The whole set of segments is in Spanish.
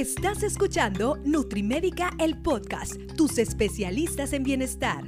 Estás escuchando Nutrimédica, el podcast, tus especialistas en bienestar.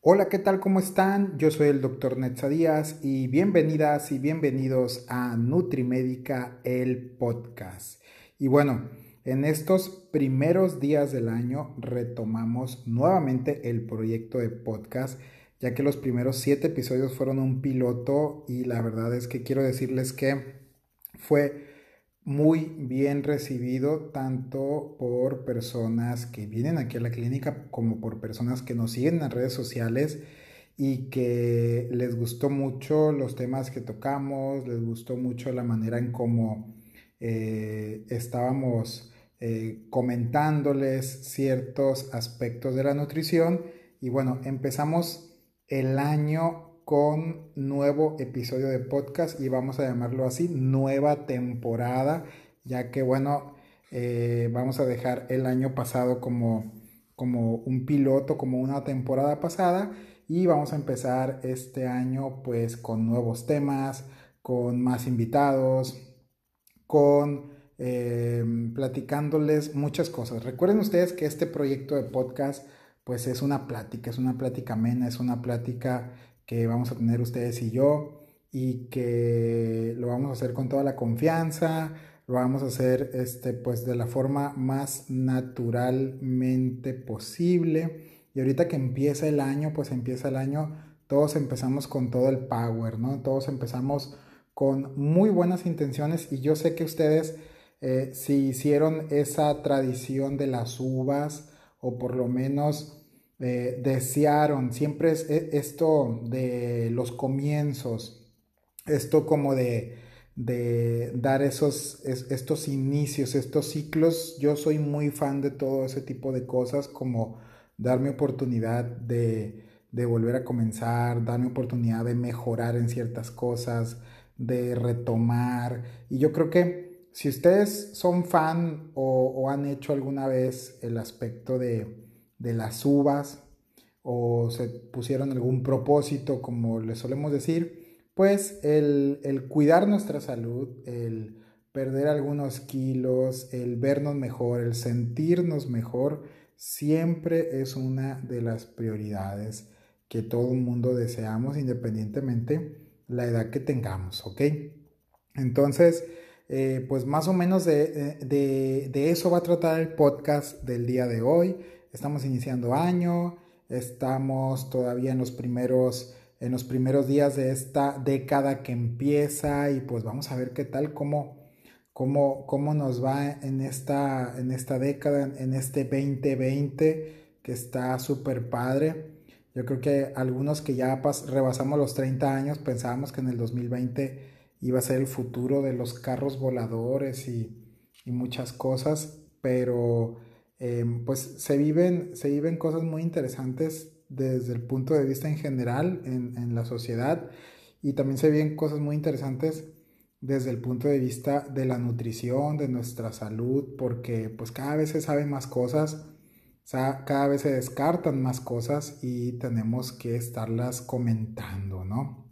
Hola, ¿qué tal? ¿Cómo están? Yo soy el doctor Netza Díaz y bienvenidas y bienvenidos a Nutrimédica, el podcast. Y bueno, en estos primeros días del año retomamos nuevamente el proyecto de podcast, ya que los primeros siete episodios fueron un piloto y la verdad es que quiero decirles que fue muy bien recibido tanto por personas que vienen aquí a la clínica como por personas que nos siguen en las redes sociales y que les gustó mucho los temas que tocamos, les gustó mucho la manera en cómo eh, estábamos eh, comentándoles ciertos aspectos de la nutrición. Y bueno, empezamos el año con nuevo episodio de podcast y vamos a llamarlo así, nueva temporada, ya que bueno, eh, vamos a dejar el año pasado como, como un piloto, como una temporada pasada y vamos a empezar este año pues con nuevos temas, con más invitados, con eh, platicándoles muchas cosas. Recuerden ustedes que este proyecto de podcast pues es una plática, es una plática amena, es una plática que vamos a tener ustedes y yo y que lo vamos a hacer con toda la confianza, lo vamos a hacer este pues de la forma más naturalmente posible. Y ahorita que empieza el año, pues empieza el año, todos empezamos con todo el power, ¿no? Todos empezamos con muy buenas intenciones y yo sé que ustedes eh, si hicieron esa tradición de las uvas o por lo menos eh, desearon, siempre es e, esto de los comienzos, esto como de, de dar esos, estos inicios, estos ciclos, yo soy muy fan de todo ese tipo de cosas como darme oportunidad de, de volver a comenzar, darme oportunidad de mejorar en ciertas cosas, de retomar. Y yo creo que si ustedes son fan o, han hecho alguna vez el aspecto de, las uvas o se pusieron algún propósito, como le solemos decir, pues el, el cuidar nuestra salud, el perder algunos kilos, el vernos mejor, el sentirnos mejor, siempre es una de las prioridades que todo el mundo deseamos independientemente la edad que tengamos, ¿ok? Entonces, eh, pues más o menos de, de, eso va a tratar el podcast del día de hoy. Estamos iniciando año, estamos todavía en los primeros, en los primeros días de esta década que empieza y pues vamos a ver qué tal, cómo, cómo, cómo nos va en esta, en esta década, en este 2020 que está súper padre. Yo creo que algunos que ya rebasamos los 30 años pensábamos que en el 2020 iba a ser el futuro de los carros voladores y, muchas cosas, pero em, pues se viven, se viven cosas muy interesantes desde el punto de vista en general en, en la sociedad y también se viven cosas muy interesantes desde el punto de vista de la nutrición, de nuestra salud, porque pues cada vez se saben más cosas cada vez se descartan más cosas y tenemos que estarlas comentando, ¿no?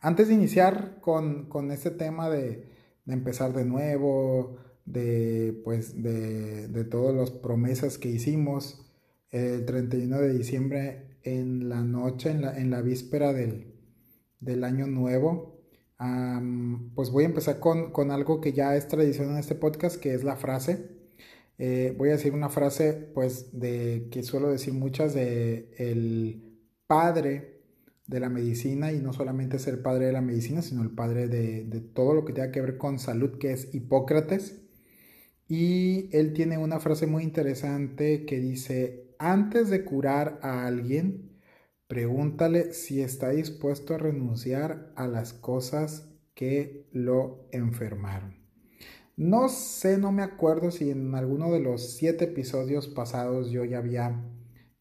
Antes de iniciar con, este tema de, empezar de nuevo, de, pues, de, de todas las promesas que hicimos el 31 de diciembre en la noche, en la, en la víspera del, del año nuevo, pues voy a empezar con, con algo que ya es tradición en este podcast, que es la frase. Eh, voy a decir una frase, pues, de que suelo decir muchas de el padre de la medicina y no solamente ser padre de la medicina, sino el padre de, todo lo que tenga que ver con salud, que es Hipócrates. Y él tiene una frase muy interesante que dice, antes de curar a alguien, pregúntale si está dispuesto a renunciar a las cosas que lo enfermaron. No sé, no me acuerdo si en alguno de los siete episodios pasados yo ya había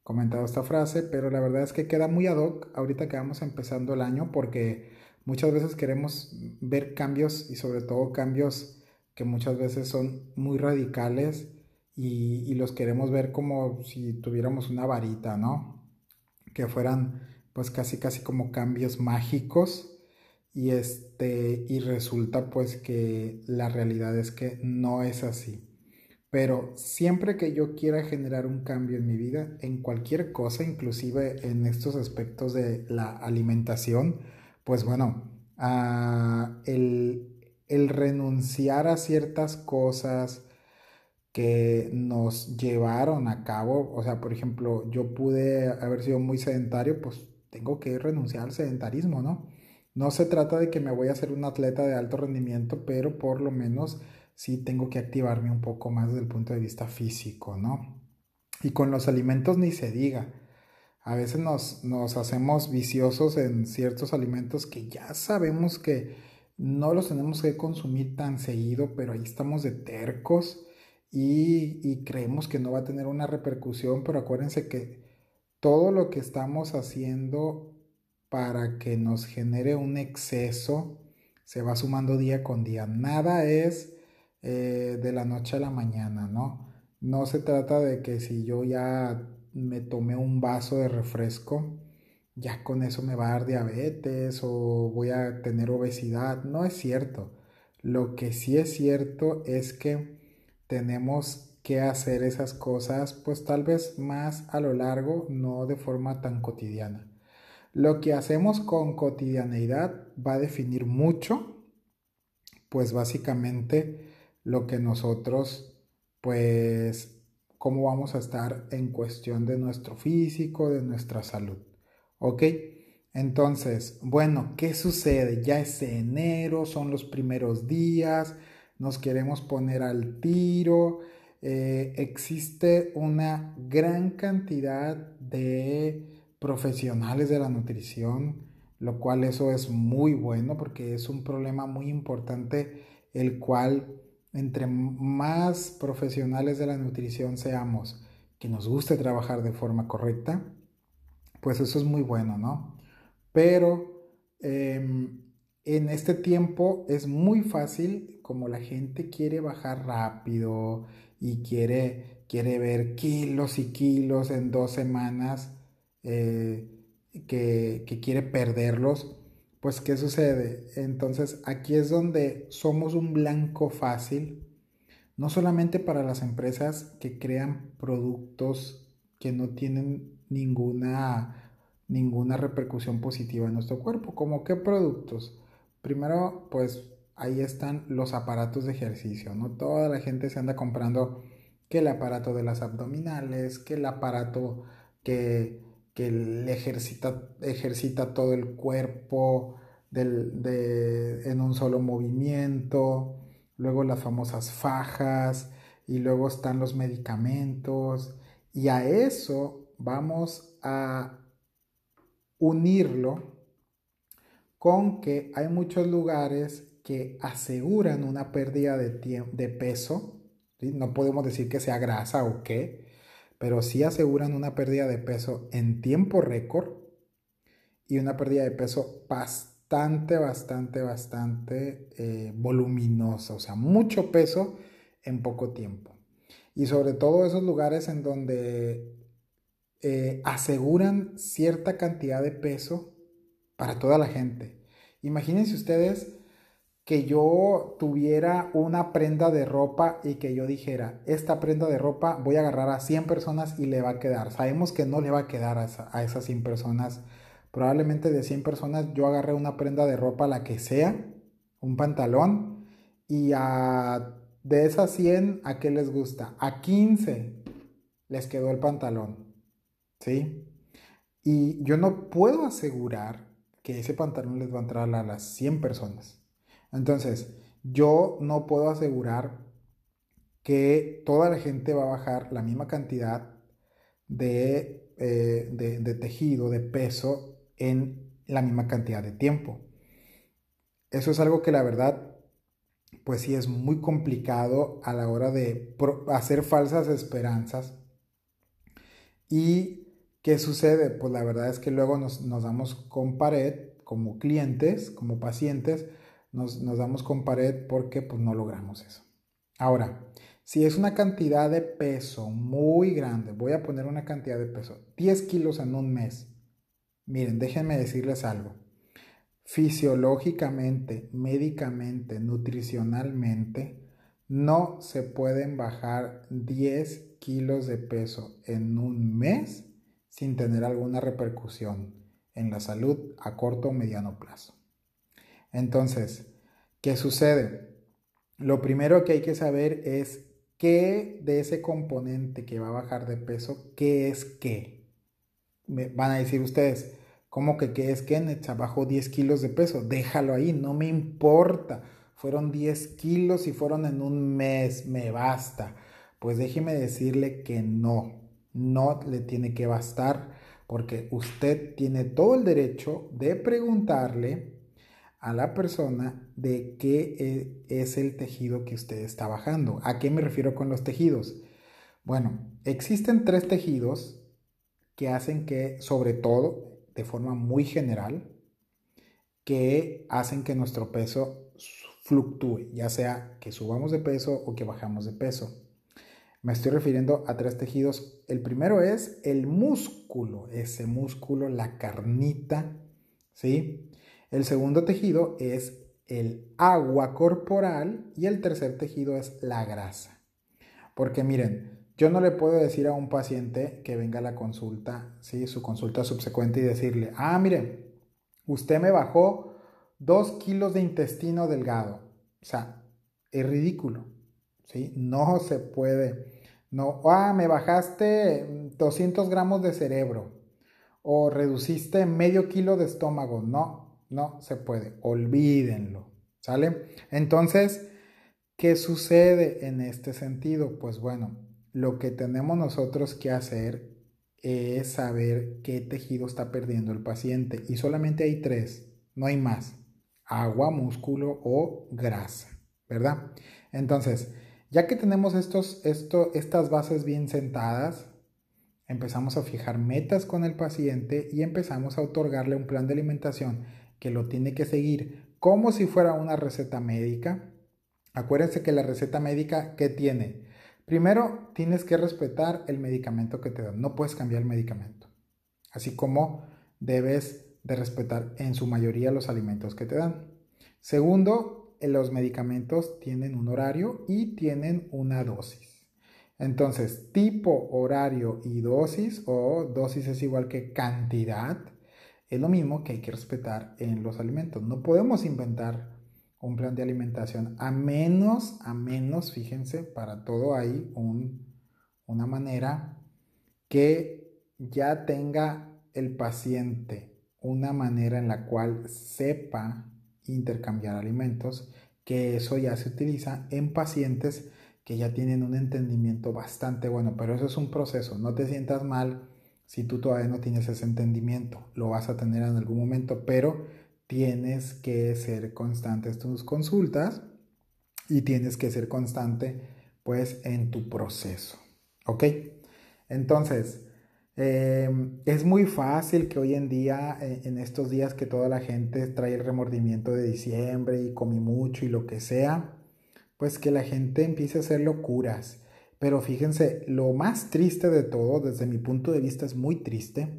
comentado esta frase, pero la verdad es que queda muy ad hoc ahorita que vamos empezando el año porque muchas veces queremos ver cambios y sobre todo cambios que muchas veces son muy radicales y, los queremos ver como si tuviéramos una varita, ¿no? Que fueran pues casi casi como cambios mágicos y este y resulta pues que la realidad es que no es así. Pero siempre que yo quiera generar un cambio en mi vida, en cualquier cosa, inclusive en estos aspectos de la alimentación, pues bueno, ah, el, el renunciar a ciertas cosas que nos llevaron a cabo, o sea, por ejemplo, yo pude haber sido muy sedentario, pues tengo que renunciar al sedentarismo, ¿no? No se trata de que me voy a hacer un atleta de alto rendimiento, pero por lo menos sí tengo que activarme un poco más desde el punto de vista físico, ¿no? Y con los alimentos ni se diga. A veces nos, nos hacemos viciosos en ciertos alimentos que ya sabemos que no los tenemos que consumir tan seguido, pero ahí estamos de tercos y, y creemos que no va a tener una repercusión, pero acuérdense que todo lo que estamos haciendo para que nos genere un exceso se va sumando día con día. Nada es eh, de la noche a la mañana, ¿no? No se trata de que si yo ya me tomé un vaso de refresco, ya con eso me va a dar diabetes o voy a tener obesidad. No es cierto. Lo que sí es cierto es que tenemos que hacer esas cosas pues tal vez más a lo largo, no de forma tan cotidiana. Lo que hacemos con cotidianeidad va a definir mucho, pues básicamente lo que nosotros, pues, cómo vamos a estar en cuestión de nuestro físico, de nuestra salud. ¿Ok? Entonces, bueno, ¿qué sucede? Ya es enero, son los primeros días, nos queremos poner al tiro. Eh, existe una gran cantidad de profesionales de la nutrición, lo cual eso es muy bueno porque es un problema muy importante el cual entre más profesionales de la nutrición seamos, que nos guste trabajar de forma correcta, pues eso es muy bueno, ¿no? Pero em, en este tiempo es muy fácil, como la gente quiere bajar rápido y quiere, quiere ver kilos y kilos en dos semanas, eh, que, que quiere perderlos, pues ¿qué sucede? Entonces aquí es donde somos un blanco fácil, no solamente para las empresas que crean productos que no tienen ninguna, ninguna repercusión positiva en nuestro cuerpo, como qué productos. Primero, pues ahí están los aparatos de ejercicio, ¿no? Toda la gente se anda comprando que el aparato de las abdominales, que el aparato que que ejercita, ejercita todo el cuerpo en un solo movimiento, luego las famosas fajas y luego están los medicamentos. Y a eso vamos a unirlo con que hay muchos lugares que aseguran una pérdida de, de peso, no podemos decir que sea grasa o qué, pero sí aseguran una pérdida de peso en tiempo récord y una pérdida de peso bastante, bastante, bastante eh, voluminosa, o sea, mucho peso en poco tiempo. Y sobre todo esos lugares en donde eh, aseguran cierta cantidad de peso para toda la gente. Imagínense ustedes que yo tuviera una prenda de ropa y que yo dijera, esta prenda de ropa voy a agarrar a 100 personas y le va a quedar. Sabemos que no le va a quedar a, esas 100 personas. Probablemente de 100 personas yo agarré una prenda de ropa, la que sea, un pantalón, y a, de esas 100, ¿a qué les gusta? A 15 les quedó el pantalón. ¿Sí? Y yo no puedo asegurar que ese pantalón les va a entrar a las 100 personas. Entonces, yo no puedo asegurar que toda la gente va a bajar la misma cantidad de, eh, tejido, de peso en la misma cantidad de tiempo. Eso es algo que la verdad, pues sí es muy complicado a la hora de hacer falsas esperanzas. ¿Y qué sucede? Pues la verdad es que luego nos, nos damos con pared como clientes, como pacientes, nos, damos con pared porque pues no logramos eso. Ahora, si es una cantidad de peso muy grande, voy a poner una cantidad de peso, 10 kilos en un mes. Miren, déjenme decirles algo. fisiológicamente, médicamente, nutricionalmente, no se pueden bajar 10 kilos de peso en un mes sin tener alguna repercusión en la salud a corto o mediano plazo. Entonces, ¿qué sucede? Lo primero que hay que saber es qué de ese componente que va a bajar de peso, qué es qué. Me van a decir ustedes, ¿Cómo que qué es Kenneth? Bajó 10 kilos de peso. Déjalo ahí, no me importa. Fueron 10 kilos y fueron en un mes, me basta. Pues déjeme decirle que no, no le tiene que bastar porque usted tiene todo el derecho de preguntarle a la persona de qué e, es el tejido que usted está bajando. ¿A qué me refiero con los tejidos? Bueno, existen tres tejidos que hacen que, sobre todo, de forma muy general que hacen que nuestro peso fluctúe, ya sea que subamos de peso o que bajamos de peso. Me estoy refiriendo a tres tejidos. El primero es el músculo, ese músculo, la carnita, ¿sí? El segundo tejido es el agua corporal y el tercer tejido es la grasa. Porque miren, yo no le puedo decir a un paciente que venga a la consulta, ¿sí? su consulta subsecuente y decirle, ah, mire, usted me bajó dos kilos de intestino delgado. O sea, es ridículo. ¿sí? No se puede. No, ah, me bajaste 200 gramos de cerebro o reduciste medio kilo de estómago. No, no se puede. Olvídenlo. ¿Sale? Entonces, ¿qué sucede en este sentido? Pues bueno, lo que tenemos nosotros que hacer es saber qué tejido está perdiendo el paciente. Y solamente hay tres, no hay más. Agua, músculo o grasa, ¿verdad? Entonces, ya que tenemos estos, esto, estas bases bien sentadas, empezamos a fijar metas con el paciente y empezamos a otorgarle un plan de alimentación que lo tiene que seguir como si fuera una receta médica. Acuérdense que la receta médica, ¿qué tiene? Primero, tienes que respetar el medicamento que te dan. No puedes cambiar el medicamento. Así como debes de respetar en su mayoría los alimentos que te dan. Segundo, eh, los medicamentos tienen un horario y tienen una dosis. Entonces, tipo, horario y dosis, o dosis es igual que cantidad, es lo mismo que hay que respetar en los alimentos. No podemos inventar un plan de alimentación, a menos, a menos, fíjense, para todo hay una manera que ya tenga el paciente una manera en la cual sepa intercambiar alimentos, que eso ya se utiliza en pacientes que ya tienen un entendimiento bastante bueno, pero eso es un proceso, no te sientas mal si tú todavía no tienes ese entendimiento, lo vas a tener en algún momento, pero tienes que ser constante en tus consultas y tienes que ser constante pues en tu proceso. ¿Ok? Entonces, em, es muy fácil que hoy en día, eh, en estos días que toda la gente trae el remordimiento de diciembre y comí mucho y lo que sea, pues que la gente empiece a hacer locuras. Pero fíjense, lo más triste de todo, desde mi punto de vista es muy triste,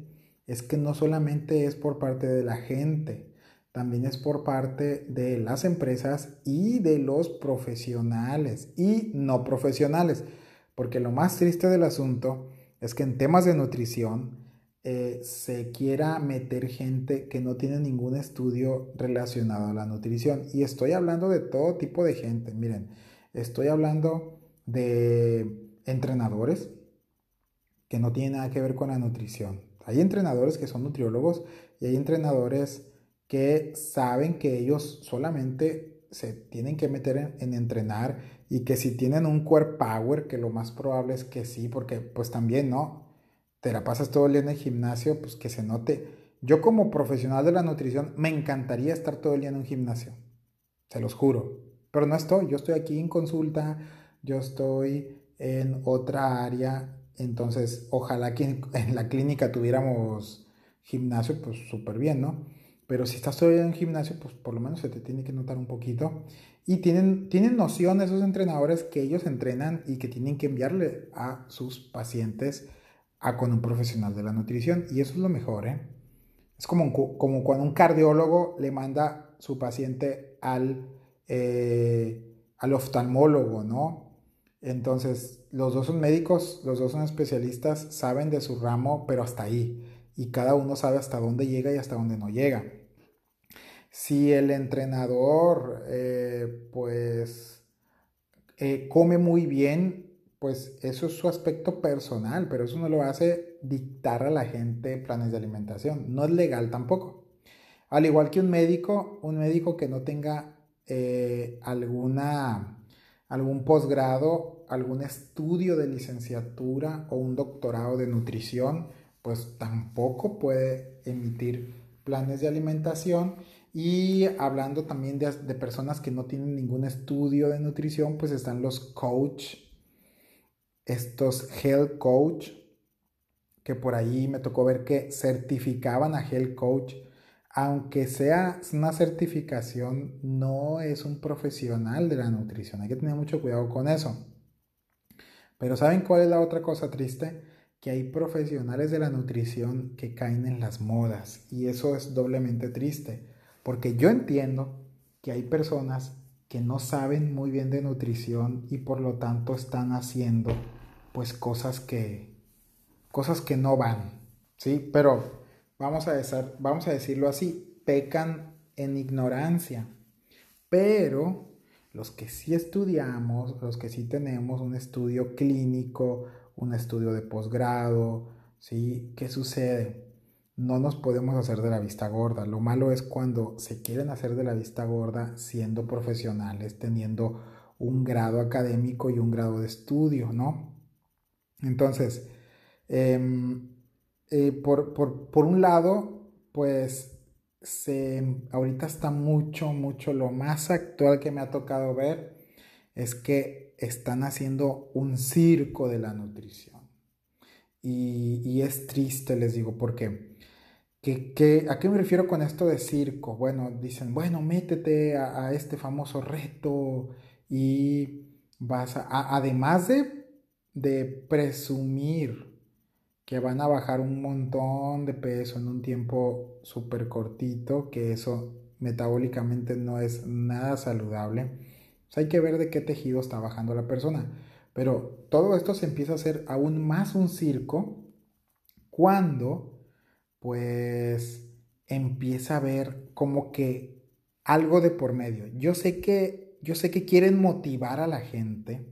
es que no solamente es por parte de la gente, también es por parte de las empresas y de los profesionales y no profesionales. Porque lo más triste del asunto es que en temas de nutrición eh, se quiera meter gente que no tiene ningún estudio relacionado a la nutrición. Y estoy hablando de todo tipo de gente. Miren, estoy hablando de entrenadores que no tienen nada que ver con la nutrición. Hay entrenadores que son nutriólogos y hay entrenadores que saben que ellos solamente se tienen que meter en, entrenar y que si tienen un core power, que lo más probable es que sí, porque pues también, ¿no? Te la pasas todo el día en el gimnasio, pues que se note. Yo como profesional de la nutrición me encantaría estar todo el día en un gimnasio, se los juro, pero no estoy, yo estoy aquí en consulta, yo estoy en otra área, entonces ojalá que en, la clínica tuviéramos gimnasio, pues súper bien, ¿no? Pero si estás todavía en gimnasio, pues por lo menos se te tiene que notar un poquito. Y tienen, tienen noción esos entrenadores que ellos entrenan y que tienen que enviarle a sus pacientes a con un profesional de la nutrición. Y eso es lo mejor, ¿eh? Es como, como cuando un cardiólogo le manda su paciente al, eh, al oftalmólogo, ¿no? Entonces, los dos son médicos, los dos son especialistas, saben de su ramo, pero hasta ahí. Y cada uno sabe hasta dónde llega y hasta dónde no llega. Si el entrenador, eh, pues, eh, come muy bien, pues eso es su aspecto personal, pero eso no lo hace dictar a la gente planes de alimentación. No es legal tampoco. Al igual que un médico, un médico que no tenga eh, alguna, algún posgrado, algún estudio de licenciatura o un doctorado de nutrición, pues tampoco puede emitir planes de alimentación. Y hablando también de, personas que no tienen ningún estudio de nutrición, pues están los coach estos Health Coach, que por ahí me tocó ver que certificaban a Health Coach, aunque sea una certificación, no es un profesional de la nutrición. Hay que tener mucho cuidado con eso. Pero ¿saben cuál es la otra cosa triste? Que hay profesionales de la nutrición que caen en las modas y eso es doblemente triste, porque yo entiendo que hay personas que no saben muy bien de nutrición y por lo tanto están haciendo pues cosas que, cosas que no van, ¿sí? Pero vamos a, vamos a decirlo así, pecan en ignorancia. Pero los que sí estudiamos, los que sí tenemos un estudio clínico, un estudio de posgrado, ¿sí? ¿Qué sucede? No nos podemos hacer de la vista gorda. Lo malo es cuando se quieren hacer de la vista gorda siendo profesionales, teniendo un grado académico y un grado de estudio, ¿no? Entonces, em, eh, por, un lado, pues se, ahorita está mucho, mucho, lo más actual que me ha tocado ver es que están haciendo un circo de la nutrición. Y, es triste, les digo, porque ¿qué, ¿a qué me refiero con esto de circo? Bueno, dicen, bueno, métete a, este famoso reto y vas a además de de presumir que van a bajar un montón de peso en un tiempo súper cortito, que eso metabólicamente no es nada saludable. hay que ver de qué tejido está bajando la persona. Pero todo esto se empieza a hacer aún más un circo cuando pues empieza a ver como que algo de por medio. Yo sé que yo sé que quieren motivar a la gente,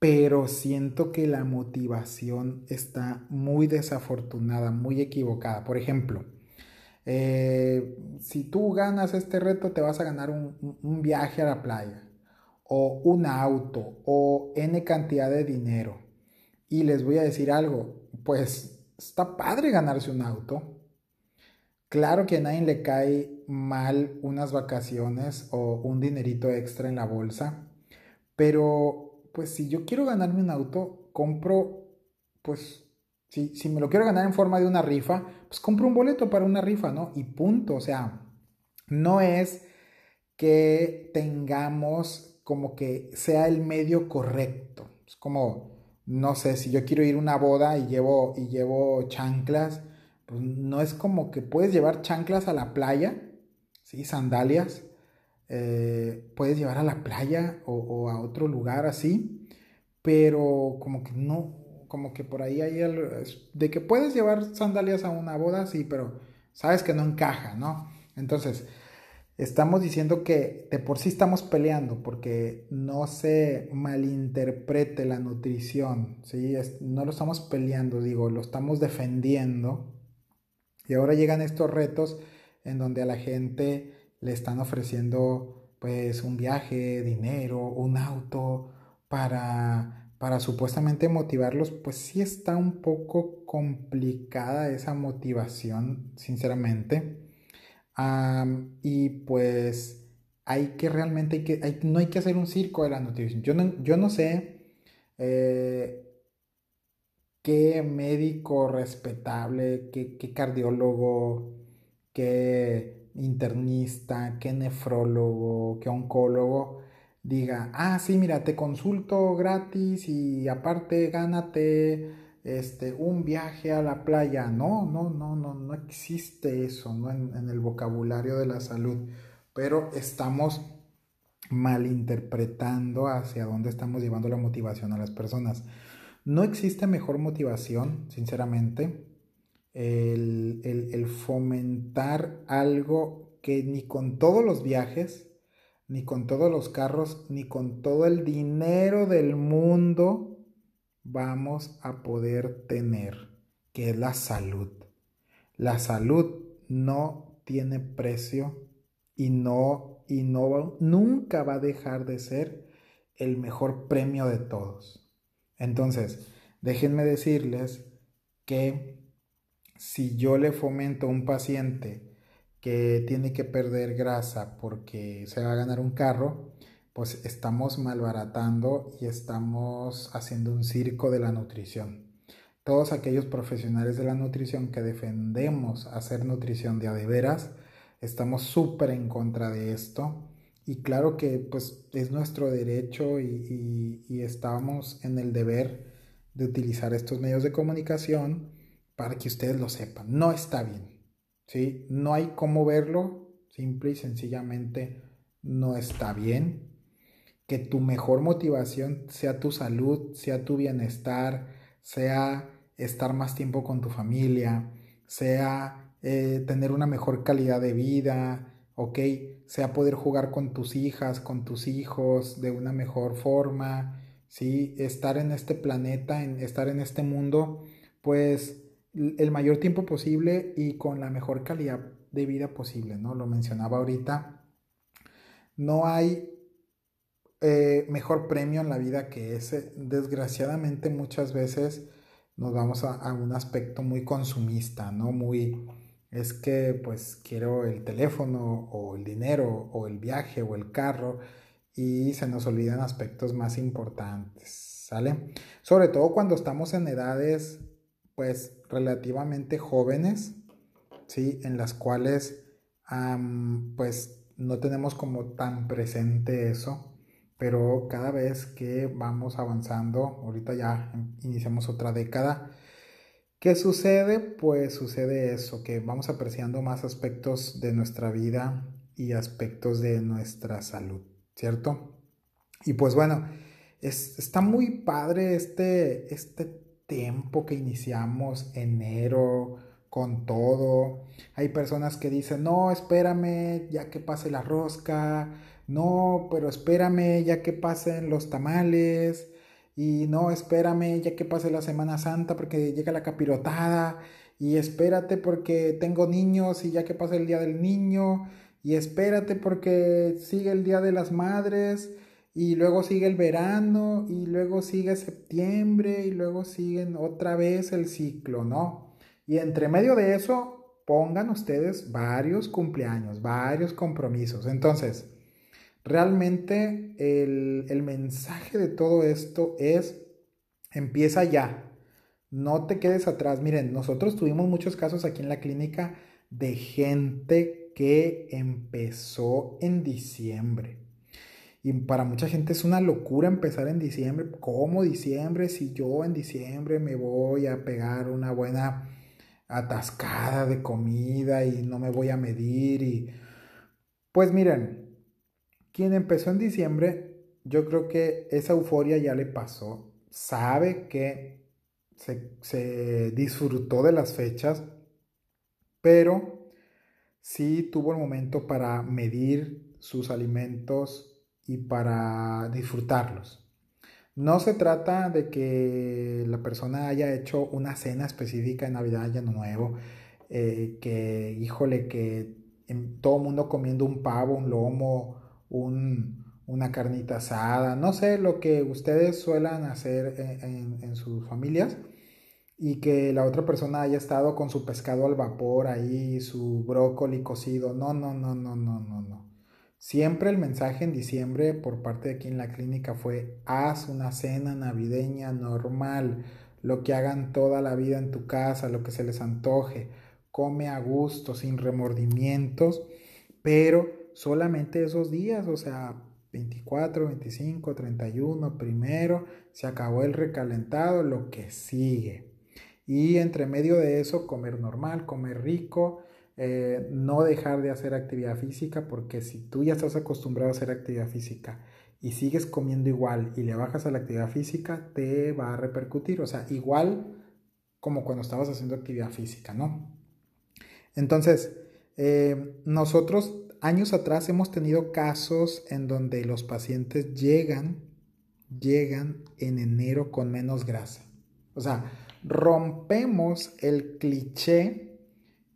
pero siento que la motivación está muy desafortunada, muy equivocada. Por ejemplo, eh, si tú ganas este reto, te vas a ganar un, viaje a la playa, o un auto, o N cantidad de dinero. Y les voy a decir algo, pues está padre ganarse un auto. Claro que a nadie le cae mal unas vacaciones o un dinerito extra en la bolsa, pero pues si yo quiero ganarme un auto, compro, pues, si, si me lo quiero ganar en forma de una rifa, pues compro un boleto para una rifa, ¿no? Y punto, o sea, no es que tengamos como que sea el medio correcto. Es como, no sé, si yo quiero ir a una boda y llevo, y llevo chanclas, pues no es como que puedes llevar chanclas a la playa, ¿sí? Sandalias, eh, puedes llevar a la playa o, a otro lugar así, pero como que no, como que por ahí hay de que puedes llevar sandalias a una boda, sí, pero sabes que no encaja, ¿no? Entonces, estamos diciendo que de por sí estamos peleando porque no se malinterprete la nutrición, ¿sí? no lo estamos peleando, digo, lo estamos defendiendo. Y ahora llegan estos retos en donde a la gente le están ofreciendo pues un viaje, dinero, un auto para, para supuestamente motivarlos, pues sí está un poco complicada esa motivación, sinceramente. y pues hay que realmente, hay que, no hay que hacer un circo de la nutrición. Yo no, yo no sé eh, qué médico respetable, qué, qué cardiólogo, qué internista, que nefrólogo, que oncólogo diga, ah, sí, mira, te consulto gratis y aparte gánate este, un viaje a la playa. No, no, no, no, no existe eso en, en el vocabulario de la salud. Pero estamos malinterpretando hacia dónde estamos llevando la motivación a las personas. No existe mejor motivación, sinceramente, el, el, fomentar algo que ni con todos los viajes, ni con todos los carros, ni con todo el dinero del mundo vamos a poder tener, que es la salud. La salud no tiene precio y no, y no nunca va a dejar de ser el mejor premio de todos. Entonces, déjenme decirles que si yo le fomento a un paciente que tiene que perder grasa porque se va a ganar un carro, pues estamos malbaratando y estamos haciendo un circo de la nutrición. Todos aquellos profesionales de la nutrición que defendemos hacer nutrición de a de veras, estamos súper en contra de esto y claro que pues es nuestro derecho y, y, estamos en el deber de utilizar estos medios de comunicación para que ustedes lo sepan. No está bien, ¿sí? No hay cómo verlo, simple y sencillamente no está bien. Que tu mejor motivación sea tu salud, sea tu bienestar, sea estar más tiempo con tu familia, sea eh, tener una mejor calidad de vida, ¿ok? Sea poder jugar con tus hijas, con tus hijos de una mejor forma, ¿sí? Estar en este planeta, en, estar en este mundo, pues el mayor tiempo posible y con la mejor calidad de vida posible, ¿no? Lo mencionaba ahorita. No hay eh, mejor premio en la vida que ese. Desgraciadamente muchas veces nos vamos a, un aspecto muy consumista, ¿no? Muy es que pues quiero el teléfono o el dinero o el viaje o el carro y se nos olvidan aspectos más importantes, ¿sale? Sobre todo cuando estamos en edades pues relativamente jóvenes, ¿sí? En las cuales pues no tenemos como tan presente eso, pero cada vez que vamos avanzando, ahorita ya iniciamos otra década, ¿Qué sucede? Pues sucede eso, que vamos apreciando más aspectos de nuestra vida y aspectos de nuestra salud, ¿cierto? Y pues bueno, está muy padre este, este tiempo que iniciamos enero con todo. Hay personas que dicen, no, espérame ya que pase la rosca, no, pero espérame ya que pasen los tamales, y no, espérame ya que pase la Semana Santa porque llega la capirotada. Y espérate porque tengo niños y ya que pase el Día del Niño. Y espérate porque sigue el Día de las Madres y luego sigue el verano y luego sigue septiembre y luego siguen otra vez el ciclo, ¿no? Y entre medio de eso pongan ustedes varios cumpleaños, varios compromisos. Entonces, Realmente el, mensaje de todo esto es, empieza ya, no te quedes atrás. Miren, nosotros tuvimos muchos casos aquí en la clínica de gente que empezó en diciembre. Y para mucha gente es una locura empezar en diciembre. ¿Cómo diciembre? Si yo en diciembre me voy a pegar una buena atascada de comida y no me voy a medir y pues miren, quien empezó en diciembre, yo creo que esa euforia ya le pasó. Sabe que se, disfrutó de las fechas, pero sí tuvo el momento para medir sus alimentos y para disfrutarlos. No se trata de que la persona haya hecho una cena específica en Navidad Año Nuevo, eh, que híjole, que todo el mundo comiendo un pavo, un lomo, una carnita asada, no sé, lo que ustedes suelan hacer en, sus familias y que la otra persona haya estado con su pescado al vapor ahí, su brócoli cocido. No, no, no, no, no, no, no. Siempre el mensaje en diciembre por parte de aquí en la clínica fue haz una cena navideña normal, lo que hagan toda la vida en tu casa, lo que se les antoje, come a gusto, sin remordimientos, pero solamente esos días, o sea, 24, 25, 31, primero, se acabó el recalentado, lo que sigue. Y entre medio de eso, comer normal, comer rico, eh, no dejar de hacer actividad física, porque si tú ya estás acostumbrado a hacer actividad física y sigues comiendo igual y le bajas a la actividad física, te va a repercutir. O sea, igual como cuando estabas haciendo actividad física, ¿no? Entonces, eh, nosotros años atrás hemos tenido casos en donde los pacientes llegan, llegan en enero con menos grasa. O sea, rompemos el cliché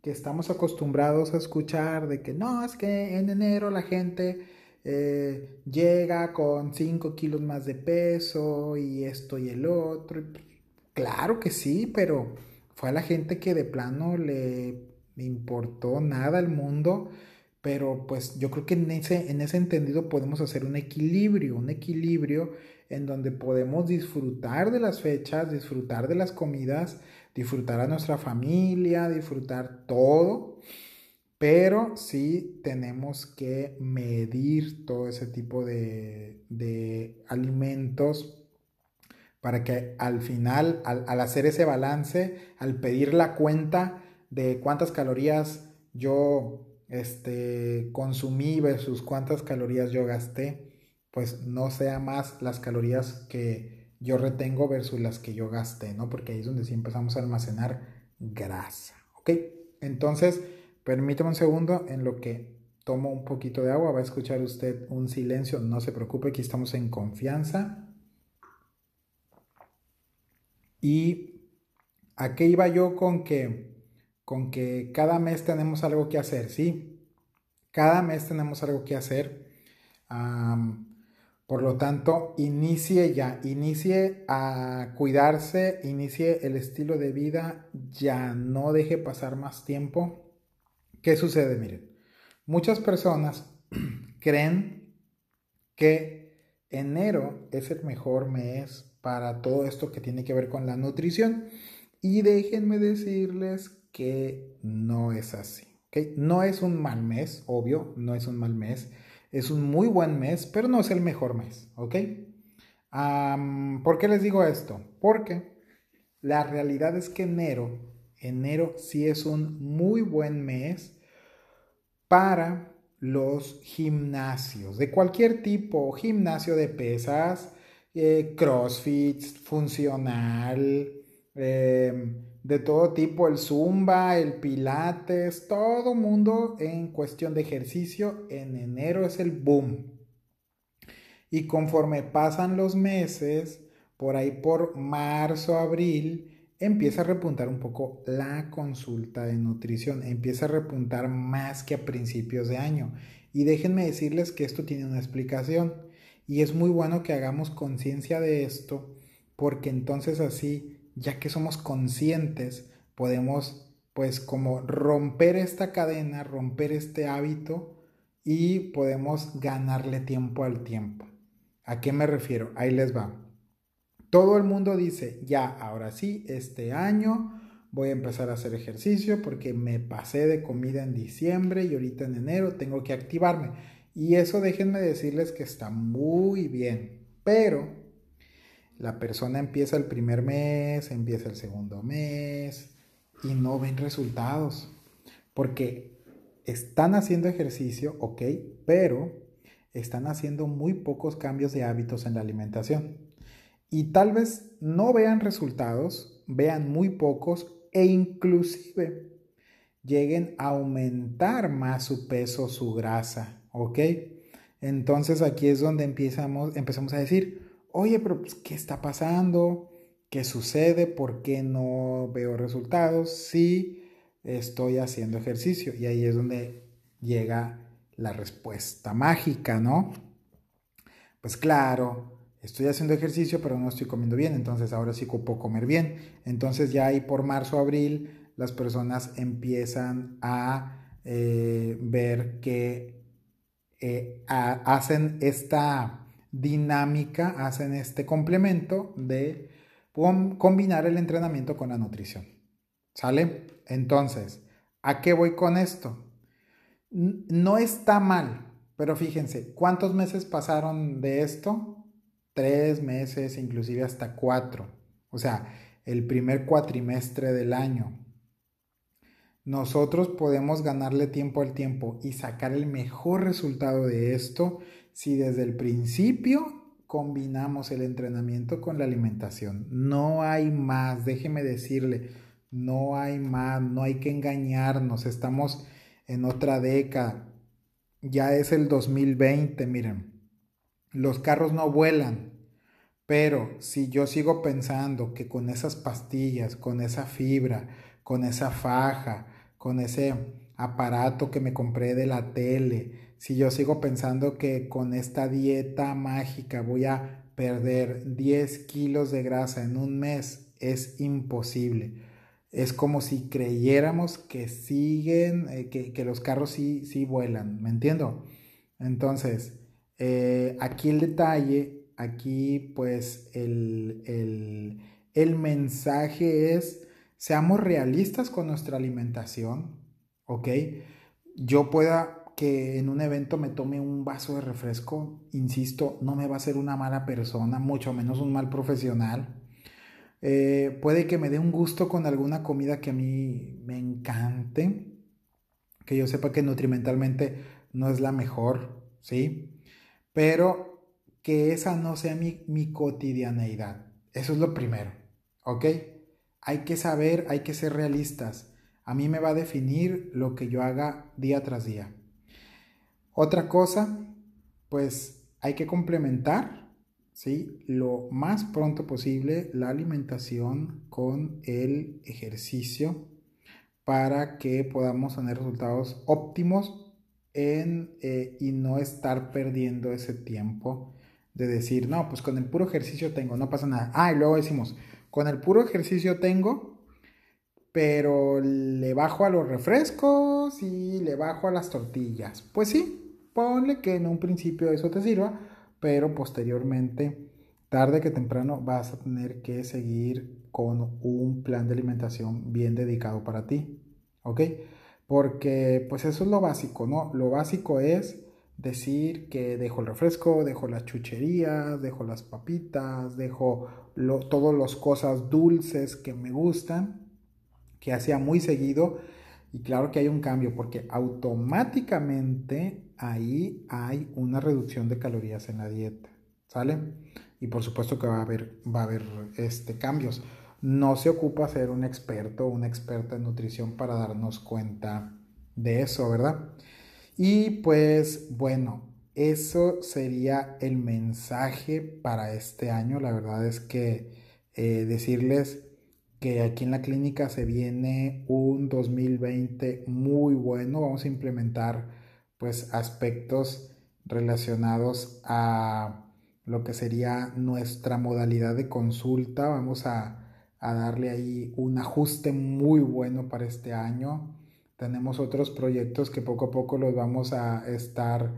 que estamos acostumbrados a escuchar de que no, es que en enero la gente eh, llega con 5 kilos más de peso y esto y el otro. Claro que sí, pero fue a la gente que de plano le importó nada al mundo, pero pues yo creo que en ese, en ese entendido podemos hacer un equilibrio, un equilibrio en donde podemos disfrutar de las fechas, disfrutar de las comidas, disfrutar a nuestra familia, disfrutar todo, pero sí tenemos que medir todo ese tipo de, de alimentos para que al final, al, al, hacer ese balance, al pedir la cuenta de cuántas calorías yo este, consumí versus cuántas calorías yo gasté, pues no sea más las calorías que yo retengo versus las que yo gasté, ¿no? Porque ahí es donde sí empezamos a almacenar grasa, ¿ok? Entonces, permítame un segundo en lo que tomo un poquito de agua, va a escuchar usted un silencio, no se preocupe, aquí estamos en confianza. Y a qué iba yo con que, con que cada mes tenemos algo que hacer, ¿sí? Cada mes tenemos algo que hacer. Por lo tanto, inicie ya, inicie a cuidarse, inicie el estilo de vida, ya no deje pasar más tiempo. ¿Qué sucede? Miren, muchas personas creen que enero es el mejor mes para todo esto que tiene que ver con la nutrición. Y déjenme decirles que no es así. No es un mal mes, obvio, no es un mal mes. Es un muy buen mes, pero no es el mejor mes. ¿Ok? ¿Por qué les digo esto? Porque la realidad es que enero, enero sí es un muy buen mes para los gimnasios de cualquier tipo, gimnasio de pesas, eh, crossfit, funcional, em, de todo tipo, el zumba, el pilates, todo mundo en cuestión de ejercicio, en enero es el boom. Y conforme pasan los meses, por ahí por marzo, abril, empieza a repuntar un poco la consulta de nutrición, empieza a repuntar más que a principios de año. Y déjenme decirles que esto tiene una explicación. Y es muy bueno que hagamos conciencia de esto, porque entonces así, ya que somos conscientes, podemos pues como romper esta cadena, romper este hábito y podemos ganarle tiempo al tiempo. ¿A qué me refiero? Ahí les va. Todo el mundo dice, ya, ahora sí, este año voy a empezar a hacer ejercicio porque me pasé de comida en diciembre y ahorita en enero tengo que activarme. Y eso déjenme decirles que está muy bien. Pero la persona empieza el primer mes, empieza el segundo mes y no ven resultados. Porque están haciendo ejercicio, ok, pero están haciendo muy pocos cambios de hábitos en la alimentación. Y tal vez no vean resultados, vean muy pocos e inclusive lleguen a aumentar más su peso, su grasa. ¿ok? Entonces aquí es donde empezamos, empezamos a decir, oye, pero pues, ¿qué está pasando? ¿Qué sucede? ¿Por qué no veo resultados? Sí, estoy haciendo ejercicio. Y ahí es donde llega la respuesta mágica, ¿no? Pues claro, estoy haciendo ejercicio, pero no estoy comiendo bien, entonces ahora sí puedo comer bien. Entonces ya ahí por marzo, abril, las personas empiezan a eh, ver que eh, hacen esta dinámica, hacen este complemento de combinar el entrenamiento con la nutrición. ¿Sale? Entonces, ¿a qué voy con esto? No está mal, pero fíjense, ¿cuántos meses pasaron de esto? Tres meses, inclusive hasta cuatro. O sea, el primer cuatrimestre del año. Nosotros podemos ganarle tiempo al tiempo y sacar el mejor resultado de esto si desde el principio combinamos el entrenamiento con la alimentación. No hay más, déjeme decirle, no hay más, no hay que engañarnos, estamos en otra década, ya es el 2020, miren, los carros no vuelan, pero si yo sigo pensando que con esas pastillas, con esa fibra, con esa faja, con ese aparato que me compré de la tele, si yo sigo pensando que con esta dieta mágica voy a perder 10 kilos de grasa en un mes, es imposible. Es como si creyéramos que siguen, eh, que, los carros sí, sí vuelan, ¿me entiendo? Entonces, eh, aquí el detalle, aquí pues el, el, el mensaje es, seamos realistas con nuestra alimentación, ¿ok? Yo pueda que en un evento me tome un vaso de refresco, insisto, no me va a ser una mala persona, mucho menos un mal profesional. Eh, puede que me dé un gusto con alguna comida que a mí me encante, que yo sepa que nutrimentalmente no es la mejor, ¿sí? Pero que esa no sea mi, mi cotidianeidad. Eso es lo primero, ¿ok? Hay que saber, hay que ser realistas. A mí me va a definir lo que yo haga día tras día. Otra cosa, pues hay que complementar, ¿sí? Lo más pronto posible la alimentación con el ejercicio para que podamos tener resultados óptimos en, eh, y no estar perdiendo ese tiempo de decir, no, pues con el puro ejercicio tengo, no pasa nada. Ah, y luego decimos, con el puro ejercicio tengo, pero le bajo a los refrescos y le bajo a las tortillas. Pues sí, Ponle que en un principio eso te sirva, pero posteriormente, tarde que temprano, vas a tener que seguir con un plan de alimentación bien dedicado para ti. ¿Ok? Porque pues eso es lo básico, ¿no? Lo básico es decir que dejo el refresco, dejo las chucherías, dejo las papitas, dejo todas las cosas dulces que me gustan, que hacía muy seguido. Y claro que hay un cambio porque automáticamente ahí hay una reducción de calorías en la dieta, ¿sale? Y por supuesto que va a haber, va a haber este, cambios. No se ocupa ser un experto o una experta en nutrición para darnos cuenta de eso, ¿verdad? Y pues bueno, eso sería el mensaje para este año. La verdad es que eh, decirles que aquí en la clínica se viene un 2020 muy bueno. Vamos a implementar pues aspectos relacionados a lo que sería nuestra modalidad de consulta. Vamos a, darle ahí un ajuste muy bueno para este año. Tenemos otros proyectos que poco a poco los vamos a estar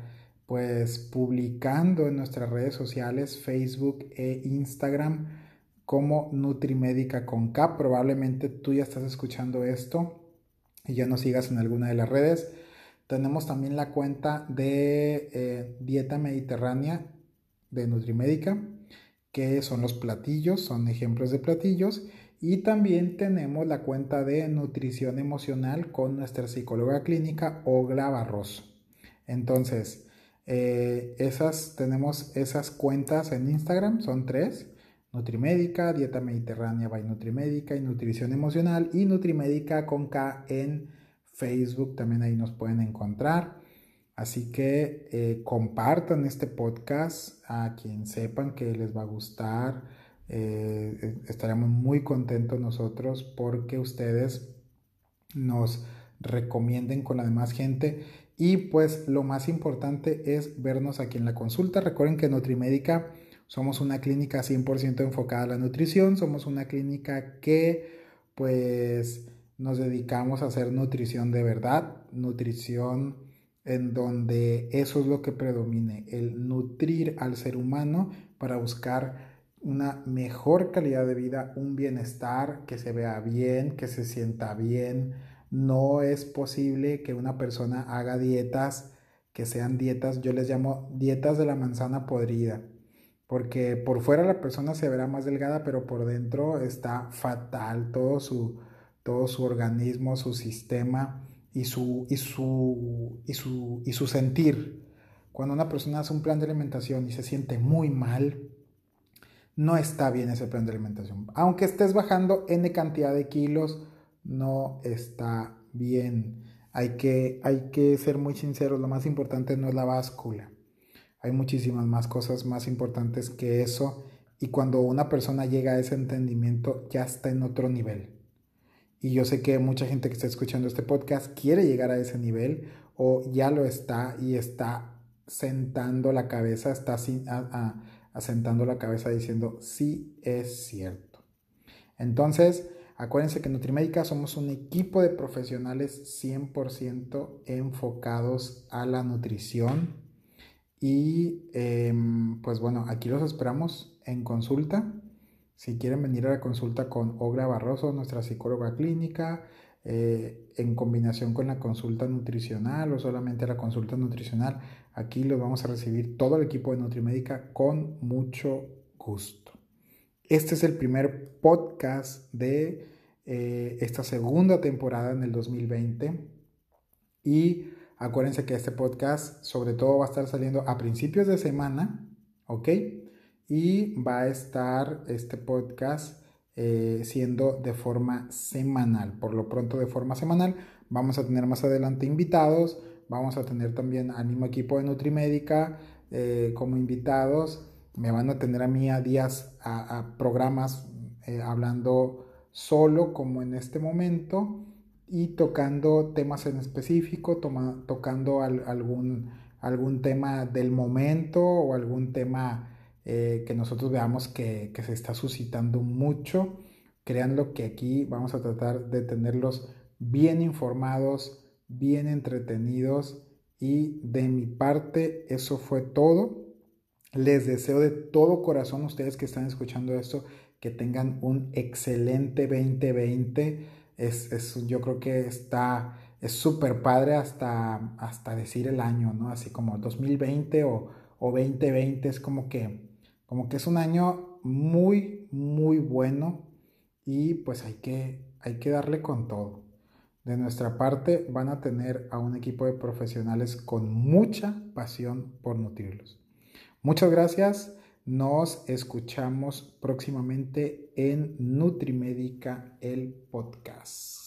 pues publicando en nuestras redes sociales, Facebook e Instagram como Nutrimédica con K. Probablemente tú ya estás escuchando esto y ya nos sigas en alguna de las redes. Tenemos también la cuenta de eh, Dieta Mediterránea de Nutrimédica, que son los platillos, son ejemplos de platillos. Y también tenemos la cuenta de Nutrición Emocional con nuestra psicóloga clínica Ogla Barroso. Entonces, eh, esas, tenemos esas cuentas en Instagram, son tres. Nutrimédica, Dieta Mediterránea by Nutrimédica y Nutrición Emocional y Nutrimédica con K en Facebook, también ahí nos pueden encontrar. Así que eh, compartan este podcast a quien sepan que les va a gustar. Eh, estaremos muy contentos nosotros porque ustedes nos recomienden con la demás gente. Y pues lo más importante es vernos aquí en la consulta. Recuerden que Nutrimédica somos una clínica 100% enfocada a la nutrición. Somos una clínica que pues nos dedicamos a hacer nutrición de verdad, nutrición en donde eso es lo que predomine, el nutrir al ser humano para buscar una mejor calidad de vida, un bienestar, que se vea bien, que se sienta bien. No es posible que una persona haga dietas que sean dietas, yo les llamo dietas de la manzana podrida, porque por fuera la persona se verá más delgada, pero por dentro está fatal todo su, todo su organismo, su sistema y su, y su, y su, y su sentir. Cuando una persona hace un plan de alimentación y se siente muy mal, no está bien ese plan de alimentación. Aunque estés bajando N cantidad de kilos, no está bien. Hay que, hay que ser muy sinceros, lo más importante no es la báscula. Hay muchísimas más cosas más importantes que eso y cuando una persona llega a ese entendimiento ya está en otro nivel. Y yo sé que mucha gente que está escuchando este podcast quiere llegar a ese nivel o ya lo está y está sentando la cabeza, está asentando la cabeza diciendo, sí es cierto. Entonces, acuérdense que Nutrimédica somos un equipo de profesionales 100% enfocados a la nutrición y em, pues bueno, aquí los esperamos en consulta. Si quieren venir a la consulta con Ogra Barroso, nuestra psicóloga clínica, eh, en combinación con la consulta nutricional o solamente la consulta nutricional, aquí los vamos a recibir todo el equipo de Nutrimédica con mucho gusto. Este es el primer podcast de eh, esta segunda temporada en el 2020 y Acuérdense que este podcast sobre todo va a estar saliendo a principios de semana, ¿ok? Y va a estar este podcast eh, siendo de forma semanal. Por lo pronto de forma semanal. Vamos a tener más adelante invitados. Vamos a tener también al mismo equipo de Nutrimédica eh, como invitados. Me van a tener a mí a días a, programas eh, hablando solo como en este momento y tocando temas en específico, tocando algún, algún tema del momento o algún tema eh, que nosotros veamos que, que, se está suscitando mucho. Créanlo que aquí vamos a tratar de tenerlos bien informados, bien entretenidos y de mi parte eso fue todo. Les deseo de todo corazón ustedes que están escuchando esto que tengan un excelente 2020 es, yo creo que está, es súper padre hasta, hasta decir el año, ¿no? Así como 2020 o, o 2020 es como que, como que es un año muy, muy bueno y pues hay que, hay que darle con todo. De nuestra parte van a tener a un equipo de profesionales con mucha pasión por nutrirlos. Muchas gracias. Nos escuchamos próximamente en Nutrimédica, el podcast.